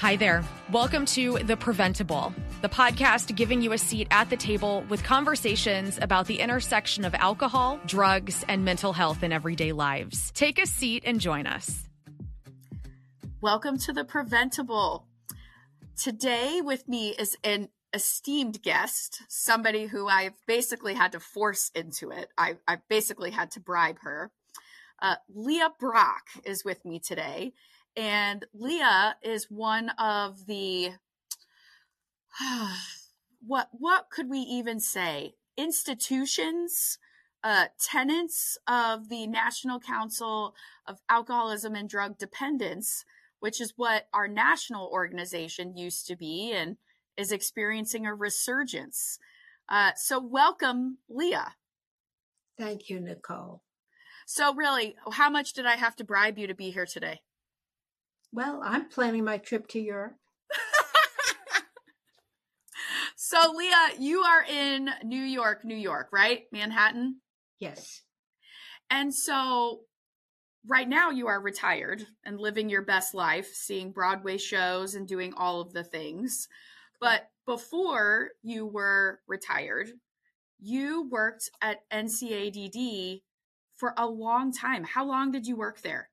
Hi there. Welcome to The Preventable, the podcast giving you a seat at the table with conversations about the intersection of alcohol, drugs, and mental health in everyday lives. Take a seat and join us. Welcome to The Preventable. Today with me is an esteemed guest, somebody who I've basically had to force into it. I, I basically had to bribe her. Uh, Leah Brock is with me today. And Leah is one of the what what could we even say? Institutions, uh, tenants of the National Council of Alcoholism and Drug Dependence, which is what our national organization used to be and is experiencing a resurgence. Uh, so, welcome, Leah. Thank you, Nichole. So, really, how much did I have to bribe you to be here today? Well, I'm planning my trip to Europe. so, Leah, you are in New York, New York, right? Manhattan? Yes. And so, right now, you are retired and living your best life, seeing Broadway shows and doing all of the things. But before you were retired, you worked at NCADD for a long time. How long did you work there?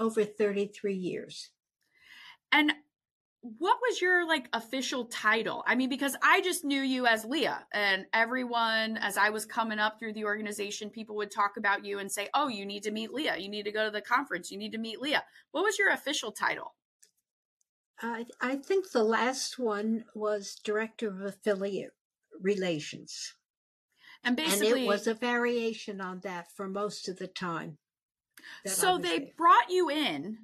Over 33 years. And what was your like official title? I mean, because I just knew you as Leah, and everyone, as I was coming up through the organization, people would talk about you and say, Oh, you need to meet Leah. You need to go to the conference. You need to meet Leah. What was your official title? I, I think the last one was Director of Affiliate Relations. And basically, and it was a variation on that for most of the time so they brought you in.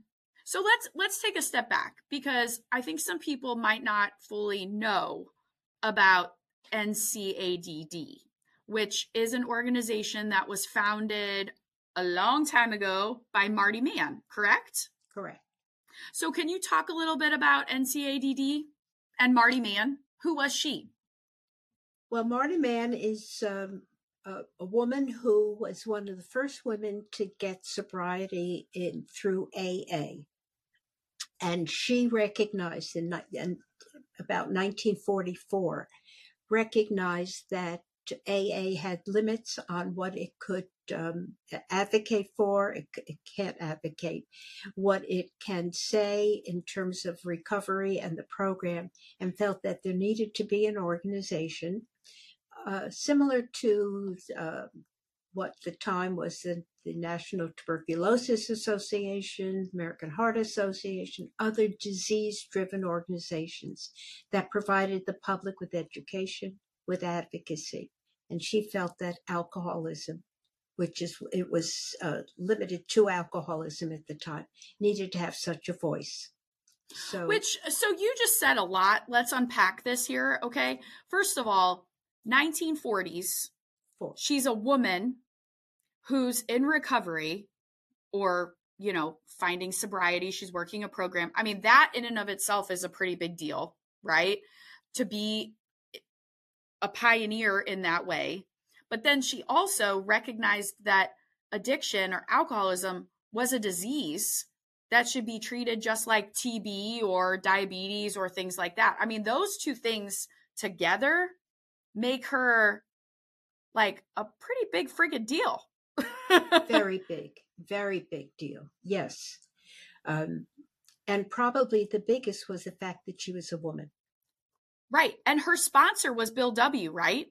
So let's let's take a step back because i think some people might not fully know about ncadd which is an organization that was founded a long time ago by marty mann correct? Correct. So can you talk a little bit about ncadd and marty mann? Who was she? Well marty mann is um, a, woman who was one of the first women to get sobriety in through AA, and she recognized in, in about 1944 recognized that AA had limits on what it could um, advocate for. It, it, can't advocate what it can say in terms of recovery and the program, and felt that there needed to be an organization uh, similar to uh, what the time was the, the National Tuberculosis Association, American Heart Association, other disease driven organizations that provided the public with education, with advocacy. And she felt that alcoholism, which is, it was uh, limited to alcoholism at the time, needed to have such a voice. So, which, so you just said a lot. Let's unpack this here. Okay. First of all, 1940s. She's a woman who's in recovery or, you know, finding sobriety. She's working a program. I mean, that in and of itself is a pretty big deal, right? To be a pioneer in that way. But then she also recognized that addiction or alcoholism was a disease that should be treated just like TB or diabetes or things like that. I mean, those two things together make her like a pretty big friggin' deal. very big, very big deal. Yes. Um, and probably the biggest was the fact that she was a woman. Right. And her sponsor was Bill W., right?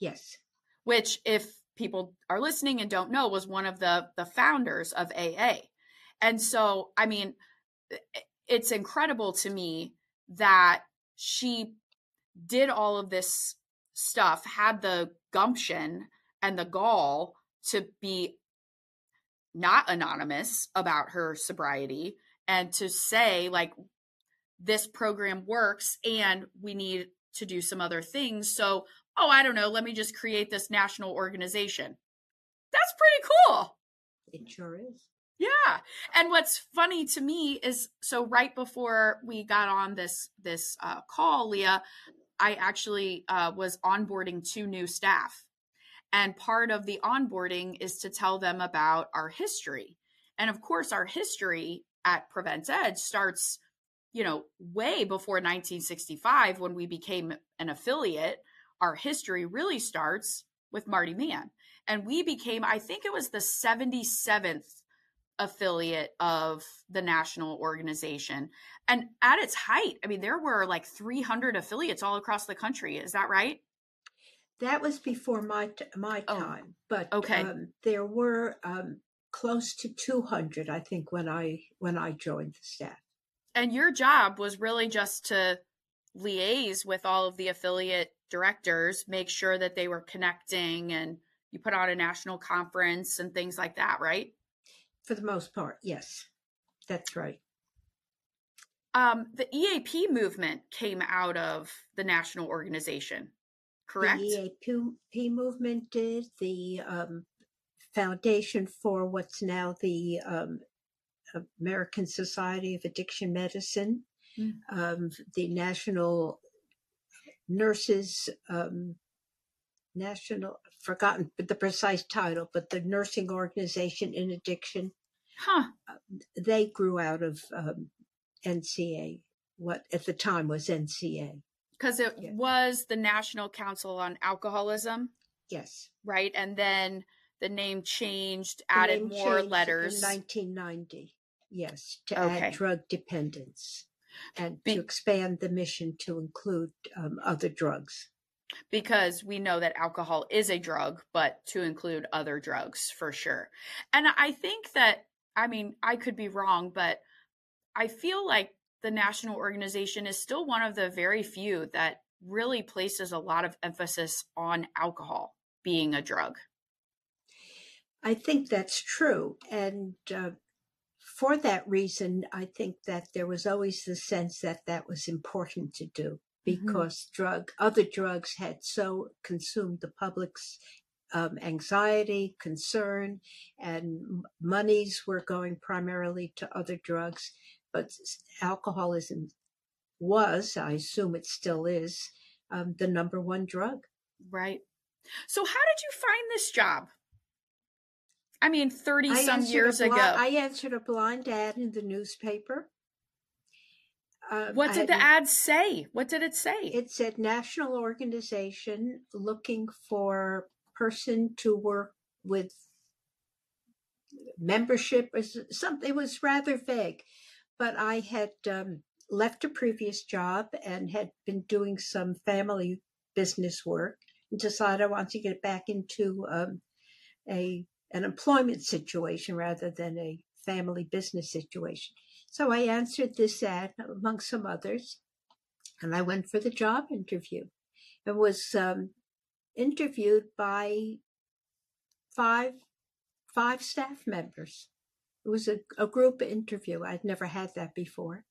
Yes. Which, if people are listening and don't know, was one of the, the founders of AA. And so, I mean, it's incredible to me that she did all of this stuff had the gumption and the gall to be not anonymous about her sobriety and to say like this program works and we need to do some other things so oh i don't know let me just create this national organization. That's pretty cool. It sure is. Yeah and what's funny to me is so right before we got on this this uh, call leah I actually uh, was onboarding two new staff. And part of the onboarding is to tell them about our history. And of course, our history at PreventEd starts you know, way before 1965 when we became an affiliate, our history really starts with Marty Mann. And we became, I think it was the 77th affiliate of the national organization. And at its height, I mean, there were like 300 affiliates all across the country. Is that right? That was before my my Oh, time, but okay. um, there were um, close to 200, I think, when I when I joined the staff. And your job was really just to liaise with all of the affiliate directors, make sure that they were connecting and you put on a national conference and things like that, right? For the most part, yes, that's right. Um, the EAP movement came out of the national organization, correct? The EAP movement did the um, foundation for what's now the um, American Society of Addiction Medicine, Mm. um, the National Nurses, um, National, forgotten the precise title, but the Nursing Organization in Addiction, Huh. they grew out of um, NCA, what at the time was NCA. Because it Yeah. was the National Council on Alcoholism, Yes. right? And then the name changed, The added name more changed letters. In 1990, yes, to Okay. add drug dependence and Be- to expand the mission to include um, other drugs. because we know that alcohol is a drug, but to include other drugs for sure. And I think that, I mean, I could be wrong, but I feel like the national organization is still one of the very few that really places a lot of emphasis on alcohol being a drug. I think that's true. And uh, for that reason, I think that there was always the sense that that was important to do Mhm. because drug, other drugs had so consumed the public's um, anxiety, concern, and monies were going primarily to other drugs. But alcoholism was, I assume it still is, um, the number one drug. Right. So, how did you find this job? I mean, 30 some years bli- ago. I answered a blind ad in the newspaper. Um, what I did the ad say? What did it say? It said national organization looking for person to work with membership or something. It was rather vague, but I had um, left a previous job and had been doing some family business work and decided I wanted to get back into um, a an employment situation rather than a family business situation. So I answered this ad among some others, and I went for the job interview It was um, interviewed by five five staff members. It was a, a group interview. I'd never had that before.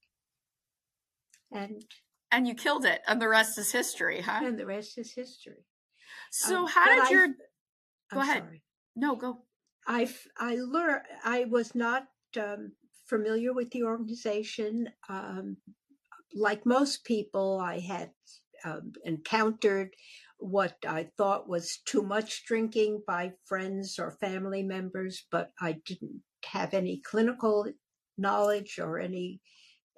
And and you killed it, and the rest is history, huh? and the rest is history. So, Um, how did I- your I'm Go ahead. sorry. no go? I I learned I was not um, familiar with the organization. Um, like most people, I had um, encountered what I thought was too much drinking by friends or family members, but I didn't have any clinical knowledge or any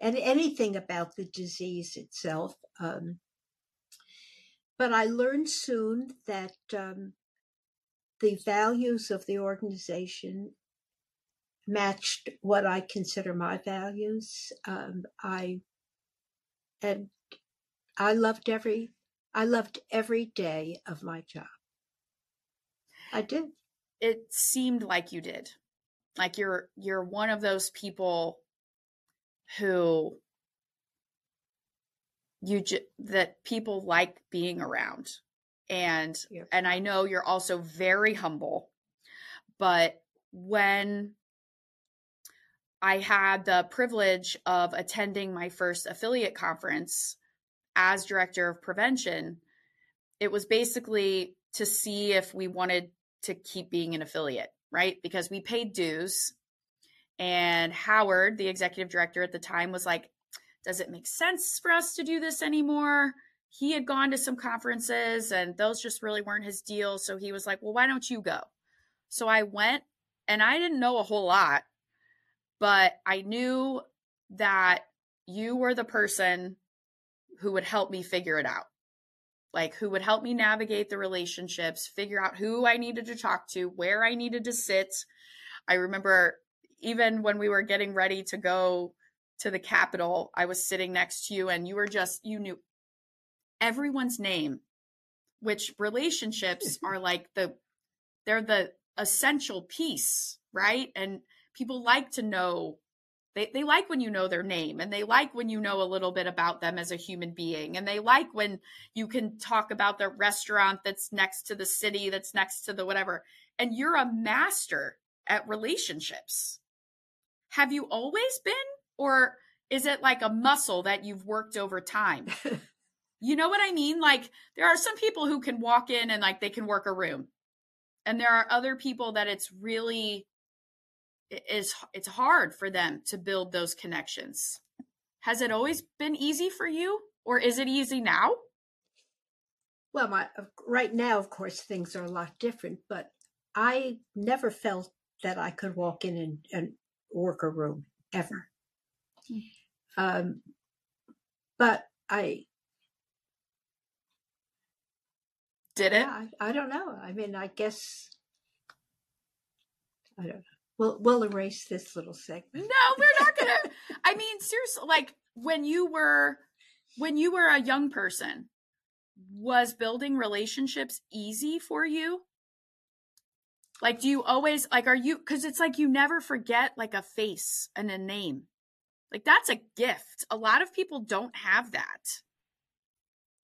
and anything about the disease itself. Um, but I learned soon that um, the values of the organization matched what I consider my values. Um, I and I loved every I loved every day of my job. I did. It seemed like you did. Like you're you're one of those people who you ju- that people like being around. And Yep. and I know you're also very humble. But when I had the privilege of attending my first affiliate conference as director of prevention, it was basically to see if we wanted to keep being an affiliate, right? Because we paid dues. And Howard, the executive director at the time, was like, Does it make sense for us to do this anymore? He had gone to some conferences and those just really weren't his deal. So he was like, Well, why don't you go? So I went and I didn't know a whole lot, but I knew that you were the person who would help me figure it out. Like, who would help me navigate the relationships, figure out who I needed to talk to, where I needed to sit. I remember even when we were getting ready to go to the Capitol, I was sitting next to you and you were just, you knew everyone's name, which relationships are like the, they're the essential piece, right? And people like to know they, they like when you know their name and they like when you know a little bit about them as a human being and they like when you can talk about the restaurant that's next to the city that's next to the whatever. And you're a master at relationships. Have you always been or is it like a muscle that you've worked over time? You know what i mean? Like there are some people who can walk in and like they can work a room and there are other people that it's really is it's hard for them to build those connections. Has it always been easy for you or is it easy now? Well, my right now of course things are a lot different, but I never felt that I could walk in and, and work a room ever. Hmm. Um, but I did it. Yeah, I, I don't know. I mean, I guess I don't know. We'll we'll erase this little segment. No, we're not gonna. I mean, seriously, like when you were when you were a young person, was building relationships easy for you? Like, do you always like? Are you because it's like you never forget like a face and a name. Like that's a gift. A lot of people don't have that.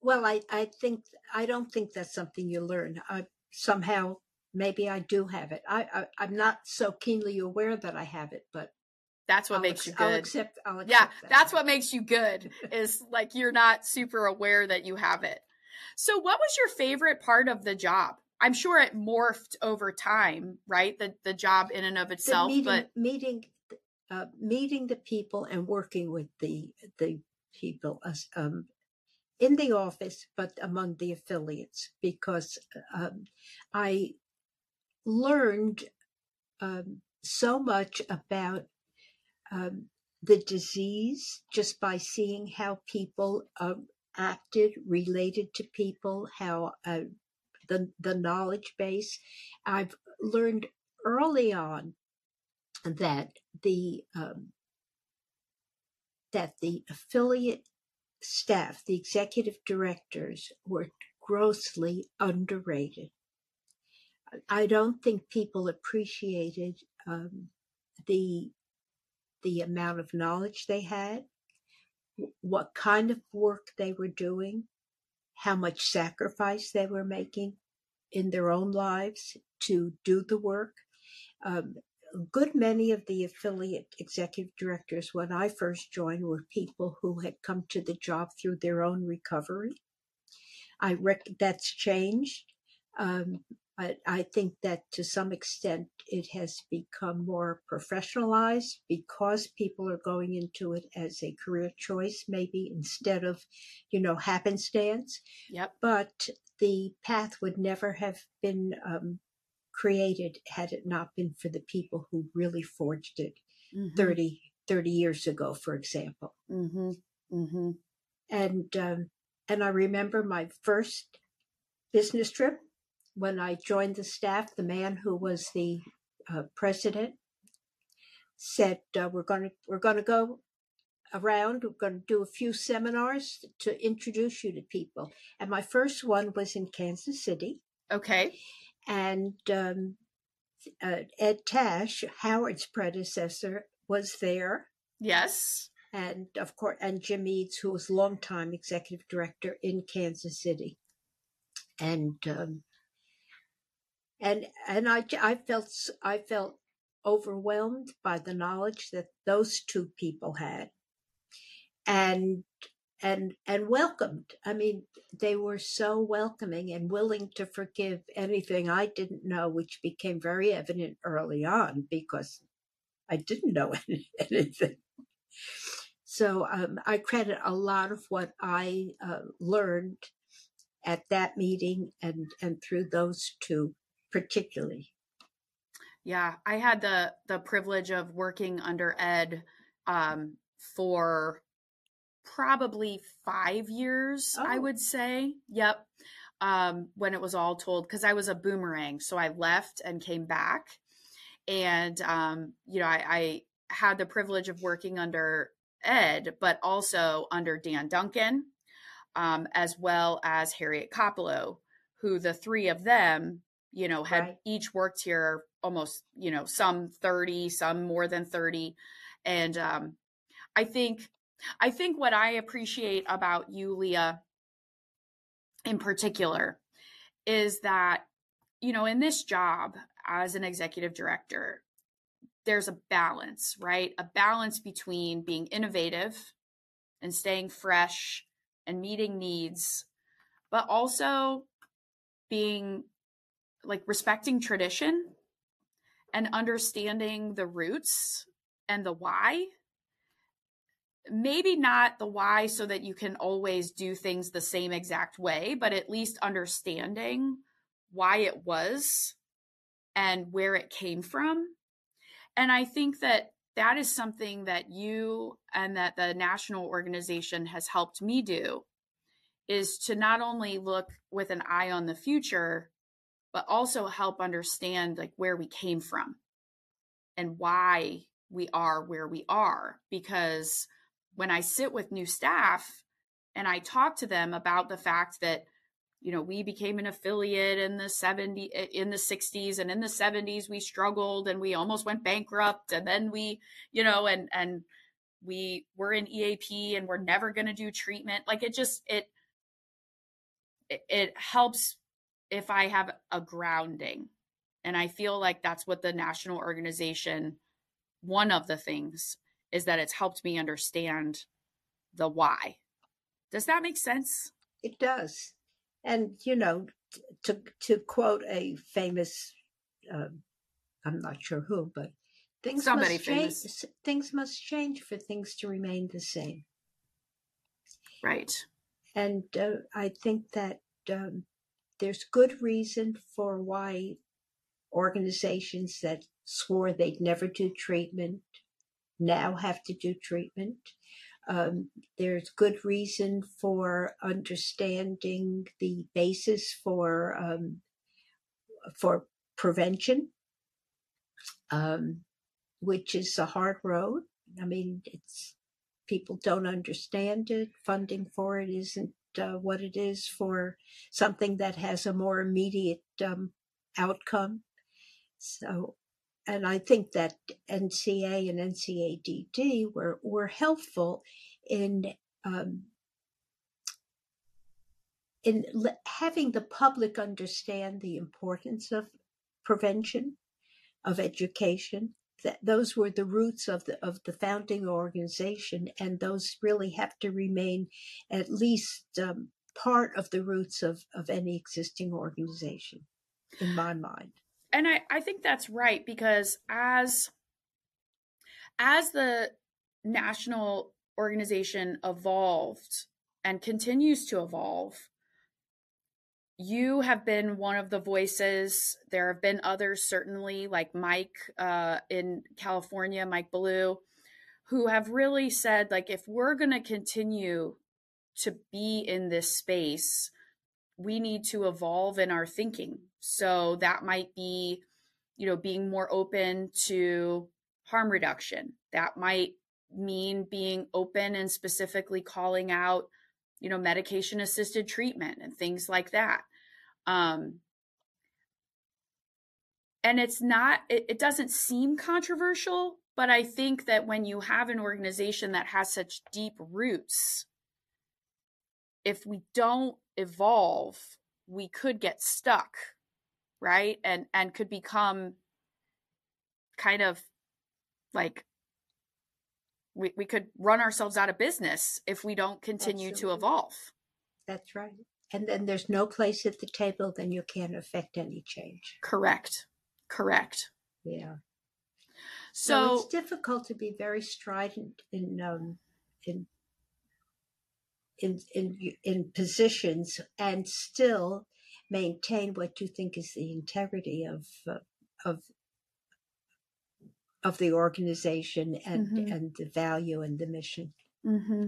Well, I I think I don't think that's something you learn. I somehow maybe I do have it. I, I am not so keenly aware that I have it, but that's what I'll makes ex- you good. I'll accept. I'll accept yeah, that. that's what makes you good. is like you're not super aware that you have it. So, what was your favorite part of the job? I'm sure it morphed over time, right? The the job in and of itself, meeting, but meeting, uh, meeting the people and working with the the people um, in the office, but among the affiliates, because um, I learned um, so much about um, the disease just by seeing how people uh, acted, related to people, how uh, the the knowledge base. I've learned early on that the um, that the affiliate staff, the executive directors, were grossly underrated. I don't think people appreciated um, the the amount of knowledge they had, what kind of work they were doing, how much sacrifice they were making in their own lives to do the work. Um, a good many of the affiliate executive directors when I first joined were people who had come to the job through their own recovery. I rec- that's changed. Um, I, I think that to some extent it has become more professionalized because people are going into it as a career choice, maybe instead of, you know, happenstance. Yep. But the path would never have been um, created had it not been for the people who really forged it mm-hmm. 30, 30 years ago, for example. Mm-hmm. Mm-hmm. And um, and I remember my first business trip when I joined the staff, the man who was the uh, president said, uh, "We're going to we're going to go around. We're going to do a few seminars to introduce you to people." And my first one was in Kansas City. Okay. And um, uh, Ed Tash, Howard's predecessor, was there. Yes. And of course, and Jim Eads, who was longtime executive director in Kansas City. And um, and and I I felt I felt overwhelmed by the knowledge that those two people had, and and and welcomed. I mean, they were so welcoming and willing to forgive anything I didn't know, which became very evident early on because I didn't know anything. So um, I credit a lot of what I uh, learned at that meeting and and through those two particularly. Yeah, I had the the privilege of working under Ed um, for probably five years, oh. I would say. Yep. Um, when it was all told, because I was a boomerang. So I left and came back. And, um, you know, I, I had the privilege of working under Ed, but also under Dan Duncan, um, as well as Harriet Coppola, who the three of them, you know, had right. each worked here almost, you know, some 30, some more than 30. And um, I think I think what I appreciate about you, Leah, in particular, is that, you know, in this job as an executive director, there's a balance, right? A balance between being innovative and staying fresh and meeting needs, but also being like respecting tradition and understanding the roots and the why maybe not the why so that you can always do things the same exact way, but at least understanding why it was and where it came from. And I think that that is something that you and that the national organization has helped me do is to not only look with an eye on the future but also help understand like where we came from and why we are where we are because when I sit with new staff and I talk to them about the fact that you know we became an affiliate in the 70 in the 60s and in the 70s we struggled and we almost went bankrupt and then we you know and and we were in EAP and we're never going to do treatment like it just it it helps if I have a grounding and I feel like that's what the national organization one of the things is that it's helped me understand the why. Does that make sense? It does. And, you know, to, to quote a famous, uh, I'm not sure who, but things Somebody must famous. change. Things must change for things to remain the same. Right. And uh, I think that um, there's good reason for why organizations that swore they'd never do treatment now have to do treatment. Um, there's good reason for understanding the basis for um, for prevention, um, which is a hard road. I mean, it's people don't understand it. Funding for it isn't uh, what it is for something that has a more immediate um, outcome. So and I think that NCA and NCADD were were helpful in um, in having the public understand the importance of prevention, of education. That those were the roots of the of the founding organization, and those really have to remain at least um, part of the roots of of any existing organization, in my mind. And I, I think that's right because as as the national organization evolved and continues to evolve you have been one of the voices there have been others certainly like mike uh, in california mike Ballou, who have really said like if we're going to continue to be in this space we need to evolve in our thinking. So that might be, you know, being more open to harm reduction. That might mean being open and specifically calling out, you know, medication assisted treatment and things like that. Um, and it's not, it, it doesn't seem controversial, but I think that when you have an organization that has such deep roots, if we don't evolve, we could get stuck, right? And and could become kind of like we, we could run ourselves out of business if we don't continue Absolutely. to evolve. That's right. And then there's no place at the table, then you can't affect any change. Correct. Correct. Yeah. So, so it's difficult to be very strident in um, in in in in positions and still maintain what you think is the integrity of uh, of of the organization and mm-hmm. and the value and the mission. Mm-hmm.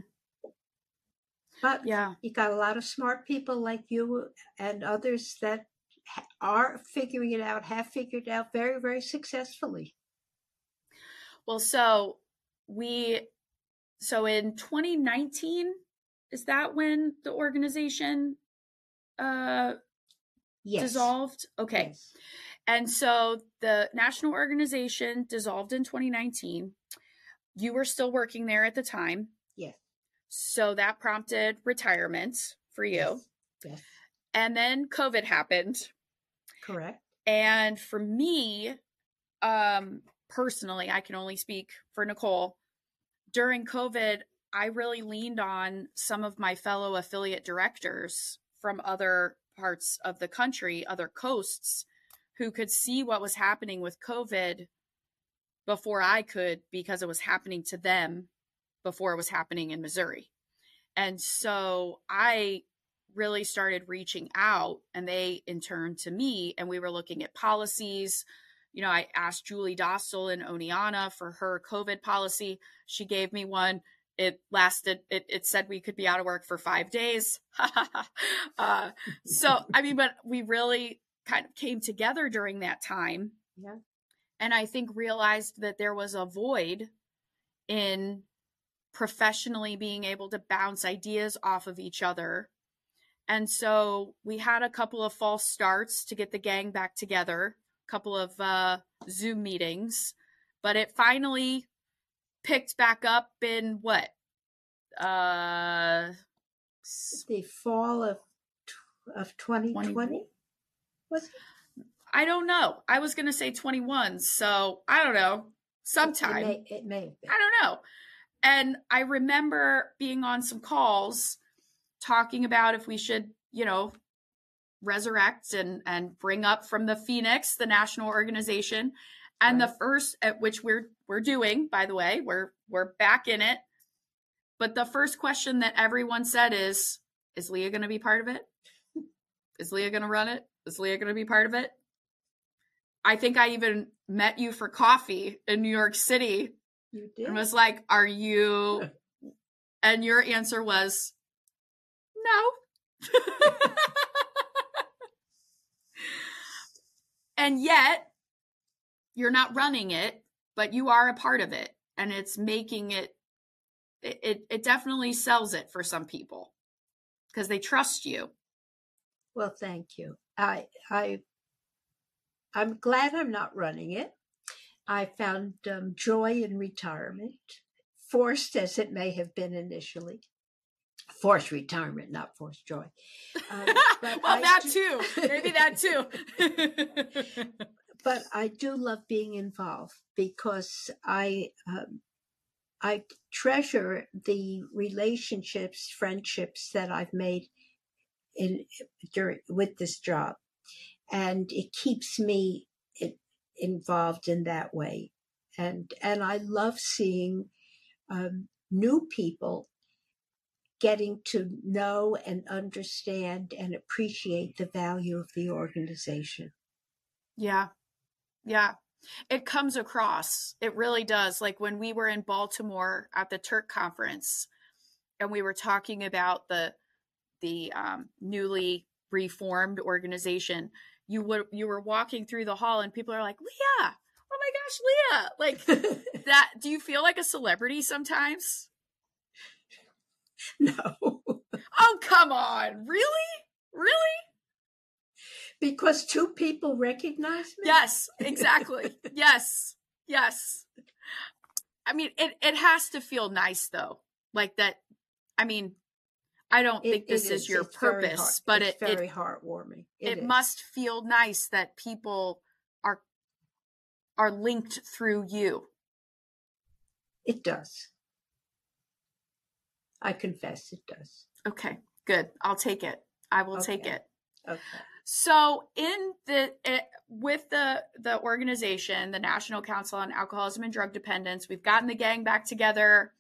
But yeah, you got a lot of smart people like you and others that are figuring it out, have figured it out very, very successfully. Well, so we, so in 2019, is that when the organization uh, yes. dissolved? Okay. Yes. And so the national organization dissolved in 2019. You were still working there at the time. Yes. So that prompted retirement for you. Yes. yes. And then COVID happened. Correct. And for me, um, personally, I can only speak for Nichole. During COVID, I really leaned on some of my fellow affiliate directors from other parts of the country, other coasts, who could see what was happening with COVID before I could because it was happening to them before it was happening in Missouri. And so I really started reaching out and they in turn to me and we were looking at policies. You know, I asked Julie Dostal in Oneonta for her COVID policy. She gave me one. It lasted, it, it said we could be out of work for five days. uh, so, I mean, but we really kind of came together during that time. Yeah. And I think realized that there was a void in professionally being able to bounce ideas off of each other. And so we had a couple of false starts to get the gang back together, a couple of uh, Zoom meetings, but it finally picked back up in what? Uh, the fall of of 2020 was? I don't know. I was going to say 21, so I don't know. Sometime. It may, it may I don't know. And I remember being on some calls talking about if we should, you know, resurrect and and bring up from the Phoenix, the national organization. And right. the first at which we're we're doing, by the way, we're we're back in it. But the first question that everyone said is, is Leah going to be part of it? Is Leah going to run it? Is Leah going to be part of it? I think I even met you for coffee in New York City. You did. And was like, Are you? and your answer was, No. and yet, you're not running it, but you are a part of it. And it's making it, it, it, it definitely sells it for some people because they trust you. Well, thank you. I I I'm glad I'm not running it. I found um, joy in retirement, forced as it may have been initially. Forced retirement, not forced joy. Um, well, I that do... too. Maybe that too. but I do love being involved because I um, I treasure the relationships, friendships that I've made in during with this job, and it keeps me involved in that way, and and I love seeing um, new people getting to know and understand and appreciate the value of the organization. Yeah, yeah. It comes across. It really does. Like when we were in Baltimore at the Turk conference and we were talking about the the um, newly reformed organization, you would you were walking through the hall and people are like, Leah, oh my gosh, Leah. Like that do you feel like a celebrity sometimes? No. oh, come on. Really? Really? Because two people recognize me? Yes, exactly. yes. Yes. I mean, it, it has to feel nice though. Like that. I mean, I don't it, think this is. is. your purpose, but it's it very it, heartwarming. It, it must feel nice that people are are linked through you. It does. I confess it does. Okay, good. I'll take it. I will okay. take it. Okay. So in the it, with the the organization, the National Council on Alcoholism and Drug Dependence, we've gotten the gang back together.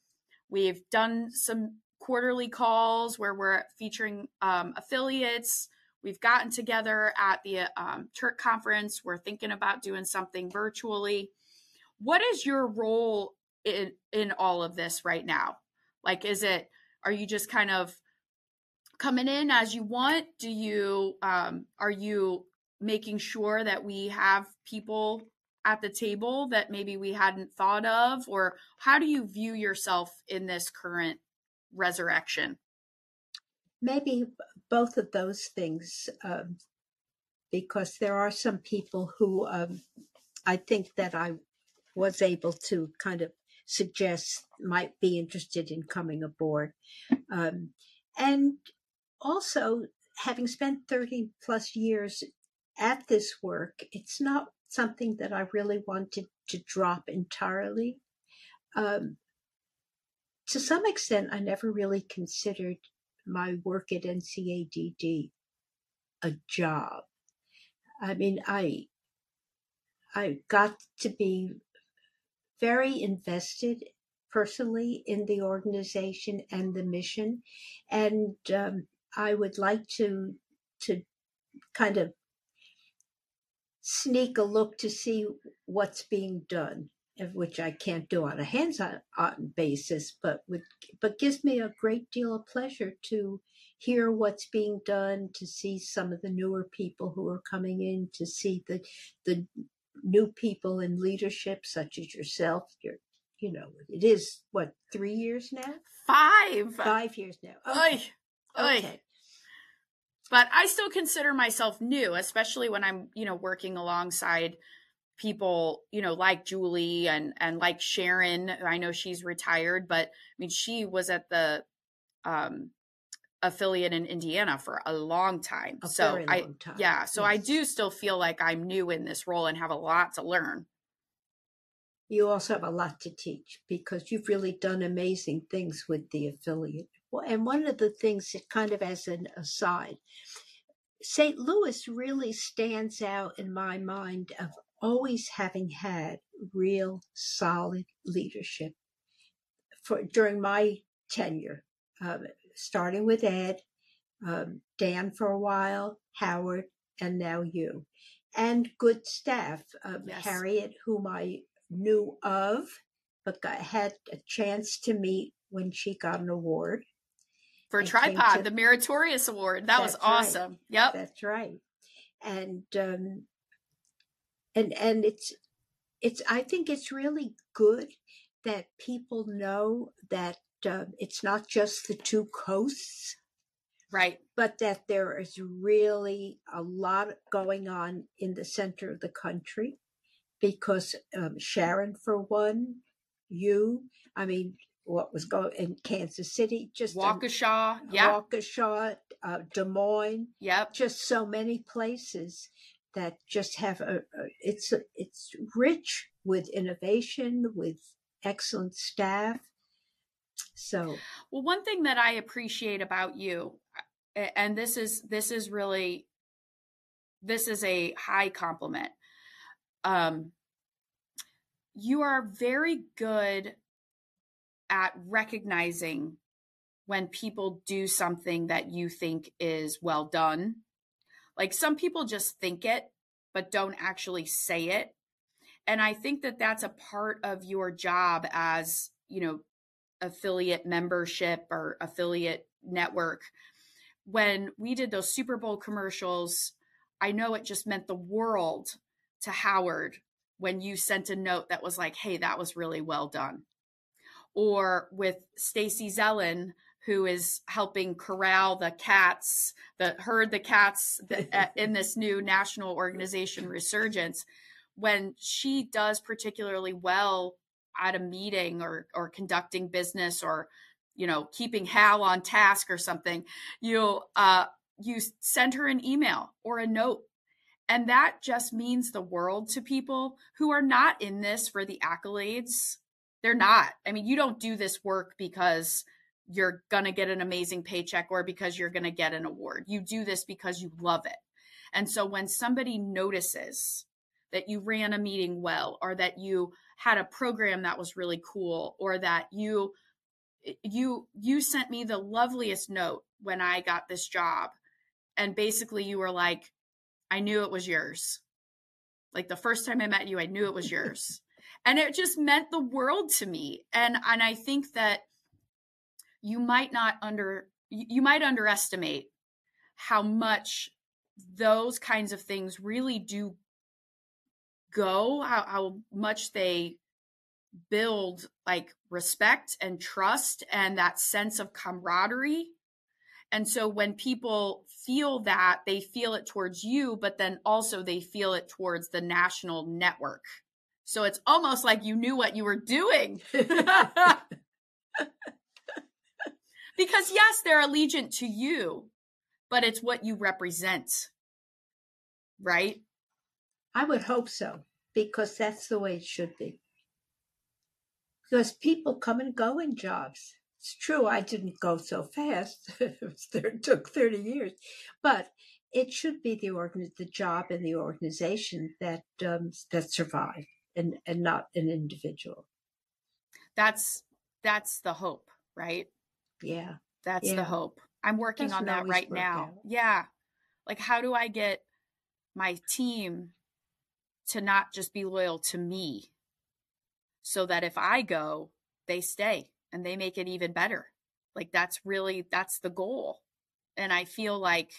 We've done some quarterly calls where we're featuring um, affiliates. We've gotten together at the um, Turk conference. We're thinking about doing something virtually. What is your role in in all of this right now? Like, is it are you just kind of coming in as you want? Do you um, are you making sure that we have people at the table that maybe we hadn't thought of or how do you view yourself in this current resurrection maybe both of those things um, because there are some people who um, i think that i was able to kind of suggest might be interested in coming aboard um, and also having spent 30 plus years at this work it's not something that I really wanted to drop entirely. Um, to some extent, I never really considered my work at NCADD a job. I mean, I I got to be very invested personally in the organization and the mission, and um, I would like to to kind of sneak a look to see what's being done, which I can't do on a hands-on basis, but but gives me a great deal of pleasure to hear what's being done, to see some of the newer people who are coming in, to see the the new people in leadership, such as yourself. You're, you know, it is what three years now? Five. Five years now. Okay. Oy. Okay but I still consider myself new, especially when I'm, you know, working alongside people, you know, like Julie and and like Sharon. I know she's retired, but I mean, she was at the um, affiliate in Indiana for a long time. A so I, time. yeah, so yes. I do still feel like I'm new in this role and have a lot to learn. You also have a lot to teach because you've really done amazing things with the affiliate. Well, and one of the things that kind of as an aside, St. Louis really stands out in my mind of always having had real solid leadership for during my tenure, um, starting with Ed, um, Dan for a while, Howard, and now you, and good staff. Um, yes. Harriet, whom I knew of, but got, had a chance to meet when she got an award for tripod to, the meritorious award that was awesome right. yep that's right and um and and it's it's i think it's really good that people know that uh, it's not just the two coasts right. but that there is really a lot going on in the center of the country because um, sharon for one you i mean what was going in Kansas City, just Waukesha, yeah, Waukesha, uh, Des Moines, yep, just so many places that just have a, it's it's rich with innovation, with excellent staff. So, well, one thing that I appreciate about you, and this is this is really this is a high compliment. Um, you are very good at recognizing when people do something that you think is well done. Like some people just think it, but don't actually say it. And I think that that's a part of your job as, you know, affiliate membership or affiliate network. When we did those Super Bowl commercials, I know it just meant the world to Howard when you sent a note that was like, hey, that was really well done or with Stacy Zellen, who is helping corral the cats, the herd the cats that, in this new national organization resurgence. When she does particularly well at a meeting or or conducting business or you know keeping Hal on task or something, you uh, you send her an email or a note and that just means the world to people who are not in this for the accolades they're not. I mean, you don't do this work because you're going to get an amazing paycheck or because you're going to get an award. You do this because you love it. And so when somebody notices that you ran a meeting well or that you had a program that was really cool or that you eh, you you sent me the loveliest note when I got this job and basically you were like I knew it was yours. Like the first time I met you I knew it was yours and it just meant the world to me and and i think that you might not under you might underestimate how much those kinds of things really do go, how, how much they build like respect and trust and that sense of camaraderie. And so when people feel that, they feel it towards you, but then also they feel it towards the national network. So it's almost like you knew what you were doing. because yes, they're allegiant to you, but it's what you represent. Right? I would hope so, because that's the way it should be because people come and go in jobs. It's true, I didn't go so fast. it took 30 years. But it should be the organ- the job and the organization that um, that survive and, and not an individual. That's that's the hope, right? Yeah. That's yeah. the hope. I'm working on that right now. Out. Yeah. Like how do I get my team to not just be loyal to me, so that if I go, they stay and they make it even better. Like that's really that's the goal. And I feel like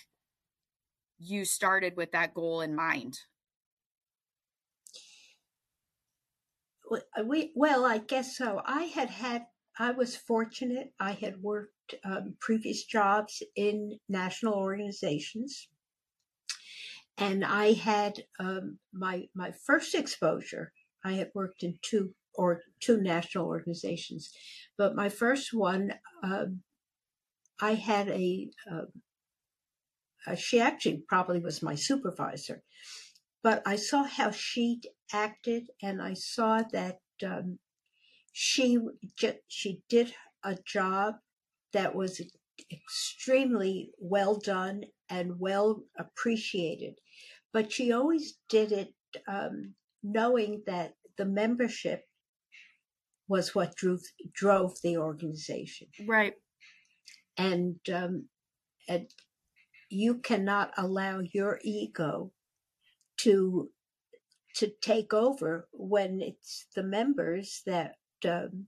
you started with that goal in mind. Uh, we well, I guess so. I had had I was fortunate. I had worked um, previous jobs in national organizations, and I had um, my my first exposure. I had worked in two or two national organizations. But my first one, um, I had a, uh, she actually probably was my supervisor, but I saw how she acted, and I saw that um, she she did a job that was extremely well done and well appreciated, but she always did it um, knowing that the membership was what drove drove the organization. Right. And um, and you cannot allow your ego to to take over when it's the members that um,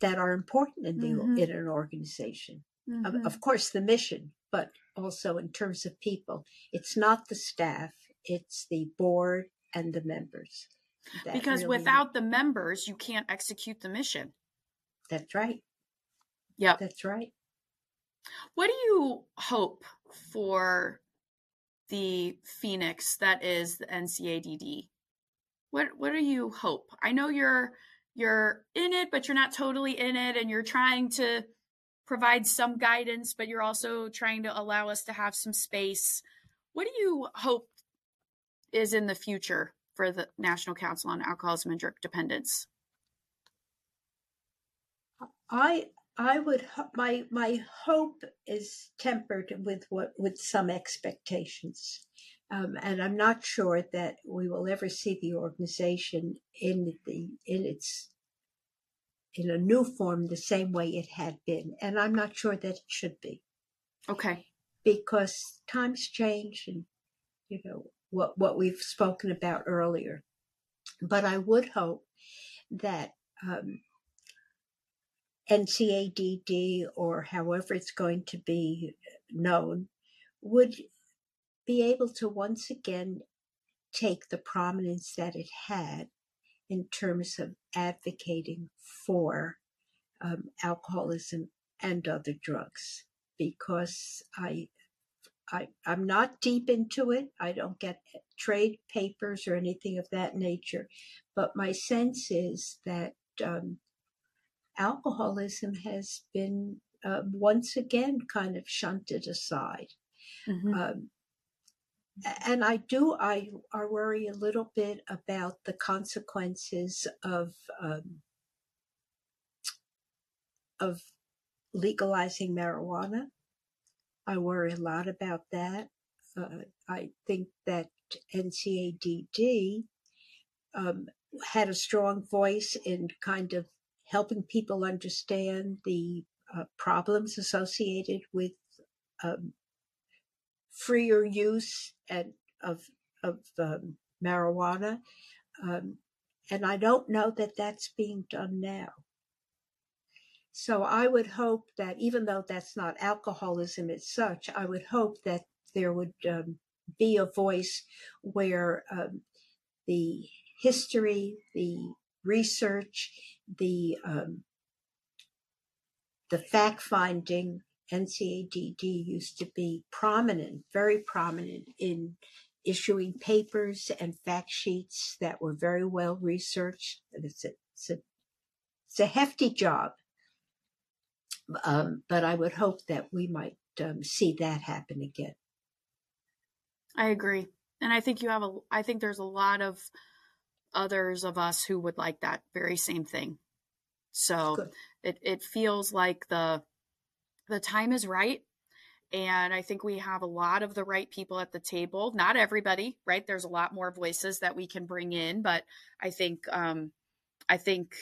that are important in the mm-hmm. in an organization. Mm-hmm. Of, of course, the mission, but also in terms of people, it's not the staff; it's the board and the members because really without the members, you can't execute the mission. That's right. Yeah. That's right. What do you hope for the Phoenix that is the NCADD? What what do you hope? I know you're you're in it, but you're not totally in it, and you're trying to provide some guidance, but you're also trying to allow us to have some space. What do you hope is in the future for the National Council on Alcoholism and Drug Dependence? I I would my my hope is tempered with what with some expectations, um, and I'm not sure that we will ever see the organization in the in its in a new form the same way it had been, and I'm not sure that it should be. Okay. Because times change, and you know what what we've spoken about earlier. But I would hope that um, NCADD or however it's going to be known would be able to once again take the prominence that it had in terms of advocating for um, alcoholism and other drugs because I I, I'm not deep into it. I don't get trade papers or anything of that nature. But my sense is that um, alcoholism has been uh, once again kind of shunted aside. Mm-hmm. Um, and I do, I, I worry a little bit about the consequences of um, of legalizing marijuana I worry a lot about that. Uh, I think that NCADD um, had a strong voice in kind of helping people understand the uh, problems associated with um, freer use and of of marijuana, um, and I don't know that that's being done now. So I would hope that even though that's not alcoholism as such, I would hope that there would um, be a voice where um, the history, the research, the um, the fact finding NCADD used to be prominent, very prominent in issuing papers and fact sheets that were very well researched. It's a, it's a, it's a hefty job. Um, but I would hope that we might um, see that happen again. I agree. And I think you have a, I think there's a lot of others of us who would like that very same thing. So it, it feels like the, the time is right. And I think we have a lot of the right people at the table. Not everybody, right? There's a lot more voices that we can bring in, but I think, um, I think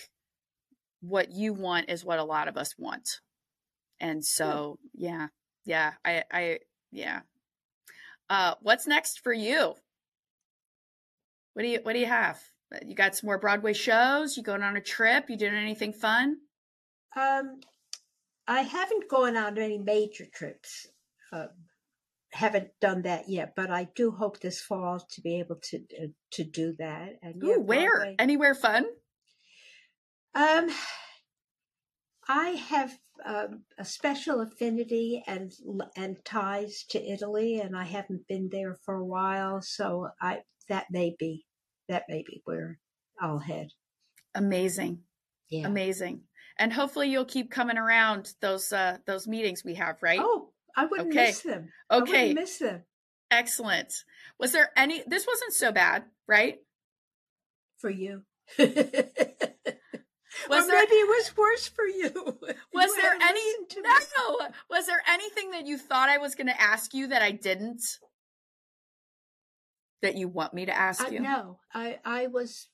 what you want is what a lot of us want. And so, yeah, yeah, I, I, yeah. Uh, what's next for you? What do you, what do you have? You got some more Broadway shows? You going on a trip? You doing anything fun? Um, I haven't gone on any major trips. Uh, haven't done that yet, but I do hope this fall to be able to uh, to do that. And Ooh, yeah, where? Anywhere fun? Um, I have um, a special affinity and and ties to Italy, and I haven't been there for a while, so I that may be that may be where I'll head. Amazing, yeah. amazing, and hopefully you'll keep coming around those uh, those meetings we have, right? Oh, I wouldn't okay. miss them. Okay, miss them. Excellent. Was there any? This wasn't so bad, right? For you. Was or there, maybe it was worse for you. Was you there any no? Was there anything that you thought I was going to ask you that I didn't? That you want me to ask you? no, I I was.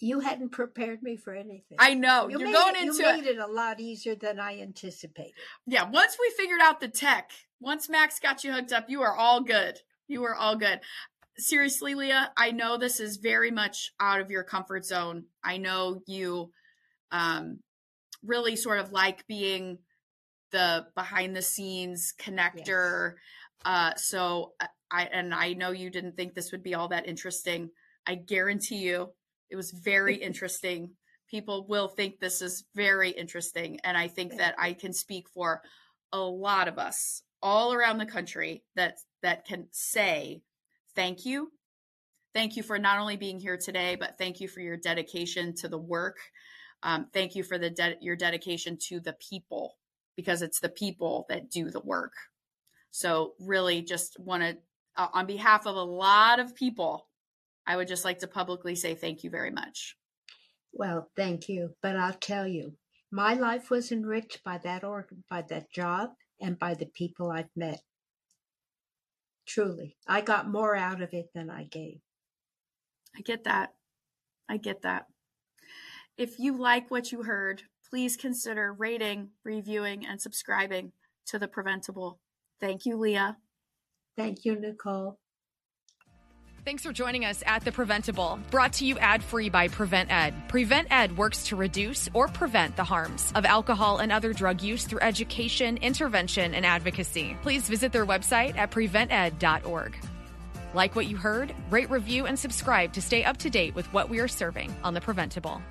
You hadn't prepared me for anything. I know you are going it, into you made it. a lot easier than I anticipated. Yeah, once we figured out the tech, once Max got you hooked up, you are all good. You are all good seriously, Leah, I know this is very much out of your comfort zone. I know you um, really sort of like being the behind the scenes connector. Yes. Uh, so uh, I and I know you didn't think this would be all that interesting. I guarantee you, it was very interesting. People will think this is very interesting, and I think that I can speak for a lot of us all around the country that that can say thank you thank you for not only being here today but thank you for your dedication to the work um, thank you for the de- your dedication to the people because it's the people that do the work. So really, just want to, uh, on behalf of a lot of people, I would just like to publicly say thank you very much. Well, thank you, but I'll tell you, my life was enriched by that org- by that job and by the people I've met. Truly, I got more out of it than I gave. I get that. I get that. If you like what you heard, please consider rating, reviewing, and subscribing to The PrevenTable. Thank you, Leah. Thank you, Nichole. Thanks for joining us at The PrevenTable, brought to you ad free by PreventEd. Prevent Ed works to reduce or prevent the harms of alcohol and other drug use through education, intervention, and advocacy. Please visit their website at prevented.org. Like what you heard? Rate, review, and subscribe to stay up to date with what we are serving on The PrevenTable.